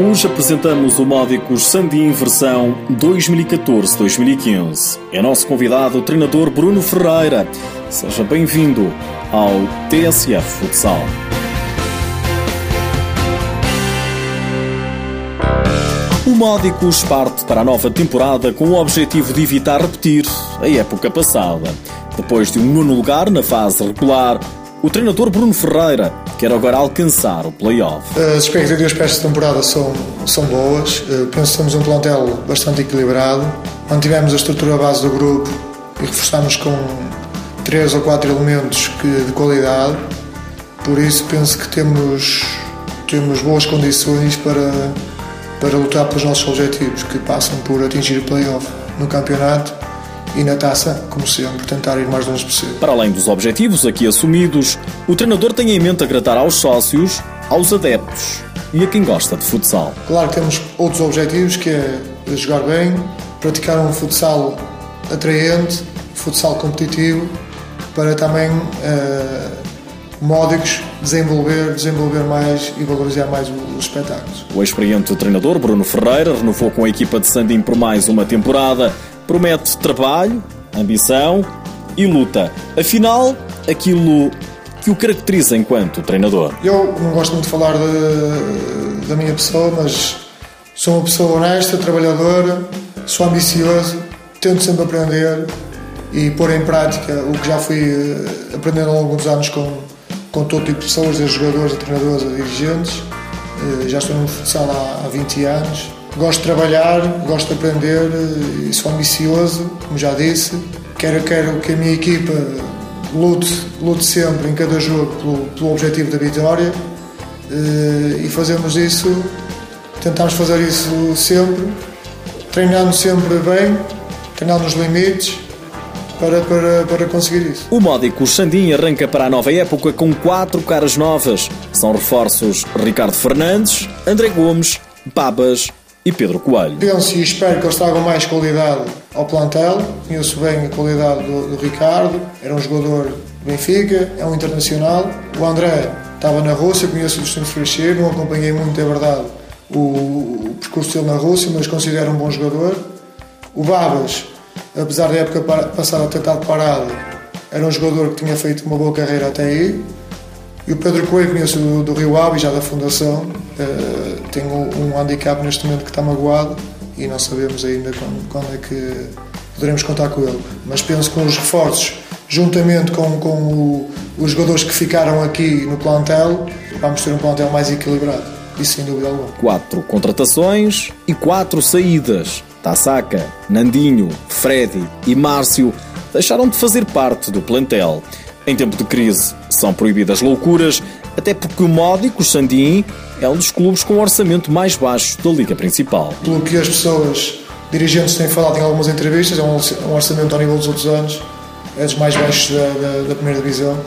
Hoje apresentamos o Módicos Sandim versão 2014-2015. É nosso convidado o treinador Bruno Ferreira. Seja bem-vindo ao TSF Futsal. O Módicos parte para a nova temporada com o objetivo de evitar repetir a época passada. Depois de um nono lugar na fase regular, o treinador Bruno Ferreira quer agora alcançar o play-off. As expectativas para esta temporada são, são boas. Eh, penso que temos um plantel bastante equilibrado. Mantivemos a estrutura base do grupo e reforçamos com três ou quatro elementos que, de qualidade. Por isso penso que temos, temos boas condições para, para lutar pelos nossos objetivos, que passam por atingir o play-off no campeonato e na taça, como sempre, tentar ir mais longe possível. Para além dos objetivos aqui assumidos, o treinador tem em mente agradar aos sócios, aos adeptos e a quem gosta de futsal. Claro que temos outros objetivos, que é jogar bem, praticar um futsal atraente, futsal competitivo, para também uh, módicos desenvolver, desenvolver mais e valorizar mais os espetáculos. O experiente treinador Bruno Ferreira renovou com a equipa de Sandim por mais uma temporada promete trabalho, ambição e luta. Afinal, aquilo que o caracteriza enquanto treinador. Eu não gosto muito de falar de, da minha pessoa, mas sou uma pessoa honesta, trabalhadora, sou ambicioso, tento sempre aprender e pôr em prática o que já fui eh, aprendendo ao longo dos anos com, com todo tipo de pessoas, desde jogadores, a treinadores, a dirigentes. Eh, já estou no futsal há, há 20 anos Gosto de trabalhar, gosto de aprender e sou ambicioso, como já disse. Quero, quero que a minha equipa lute, lute sempre em cada jogo pelo, pelo objetivo da vitória eh, e fazemos isso, tentamos fazer isso sempre, treinando sempre bem, treinando nos limites. Para, para, para conseguir isso. O módico Xandim arranca para a nova época com quatro caras novas. São reforços Ricardo Fernandes, André Gomes, Babas e Pedro Coelho. Penso e espero que eles tragam mais qualidade ao plantel. Conheço bem a qualidade do, do Ricardo, era um jogador do Benfica, é um internacional. O André estava na Rússia, conheço o Destino Freixeiro, não acompanhei muito, é verdade, o, o percurso dele na Rússia, mas considero um bom jogador. O Babas, apesar da época passada ter estado parado, era um jogador que tinha feito uma boa carreira até aí. E o Pedro Coelho conheço do, do Rio Ave, já da Fundação. Uh, tem um, um handicap neste momento que está magoado e não sabemos ainda quando, quando é que poderemos contar com ele. Mas penso que com os reforços, juntamente com, com o, os jogadores que ficaram aqui no plantel, vamos ter um plantel mais equilibrado. Isso sem dúvida alguma. Quatro contratações e quatro saídas. Tassaca, Nandinho, Freddy e Márcio deixaram de fazer parte do plantel. Em tempo de crise, são proibidas loucuras, até porque o Módico, o Sandim, é um dos clubes com o orçamento mais baixo da Liga Principal. Pelo que as pessoas, dirigentes, têm falado em algumas entrevistas, é um orçamento ao nível dos outros anos, é dos mais baixos da, da, da primeira divisão.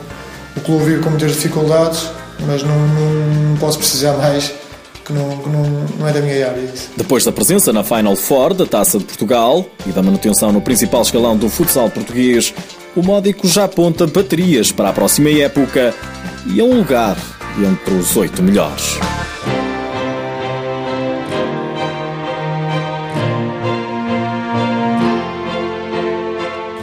O clube vive com muitas dificuldades, mas não, não, não posso precisar mais que não, que não, não é da minha área. Isso. Depois da presença na Final Four da Taça de Portugal e da manutenção no principal escalão do futsal português, o Módico já aponta baterias para a próxima época e a um lugar entre os oito melhores.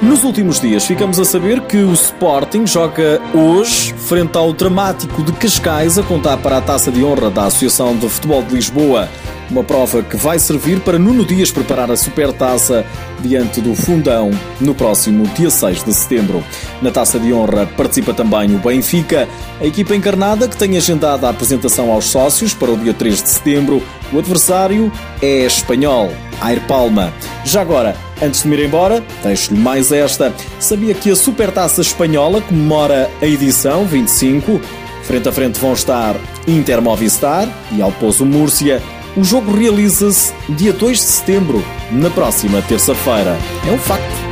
Nos últimos dias ficamos a saber que o Sporting joga hoje frente ao dramático de Cascais a contar para a taça de honra da Associação de Futebol de Lisboa. Uma prova que vai servir para Nuno Dias preparar a supertaça diante do Fundão no próximo dia 6 de setembro. Na taça de honra participa também o Benfica, a equipa encarnada que tem agendada a apresentação aos sócios para o dia 3 de setembro. O adversário é espanhol, Air Palma. Já agora, antes de me ir embora, deixo-lhe mais esta. Sabia que a Supertaça Espanhola comemora a edição 25? Frente a frente vão estar Inter Movistar e Alpozo Múrcia. O jogo realiza-se dia 2 de setembro, na próxima terça-feira. É um facto.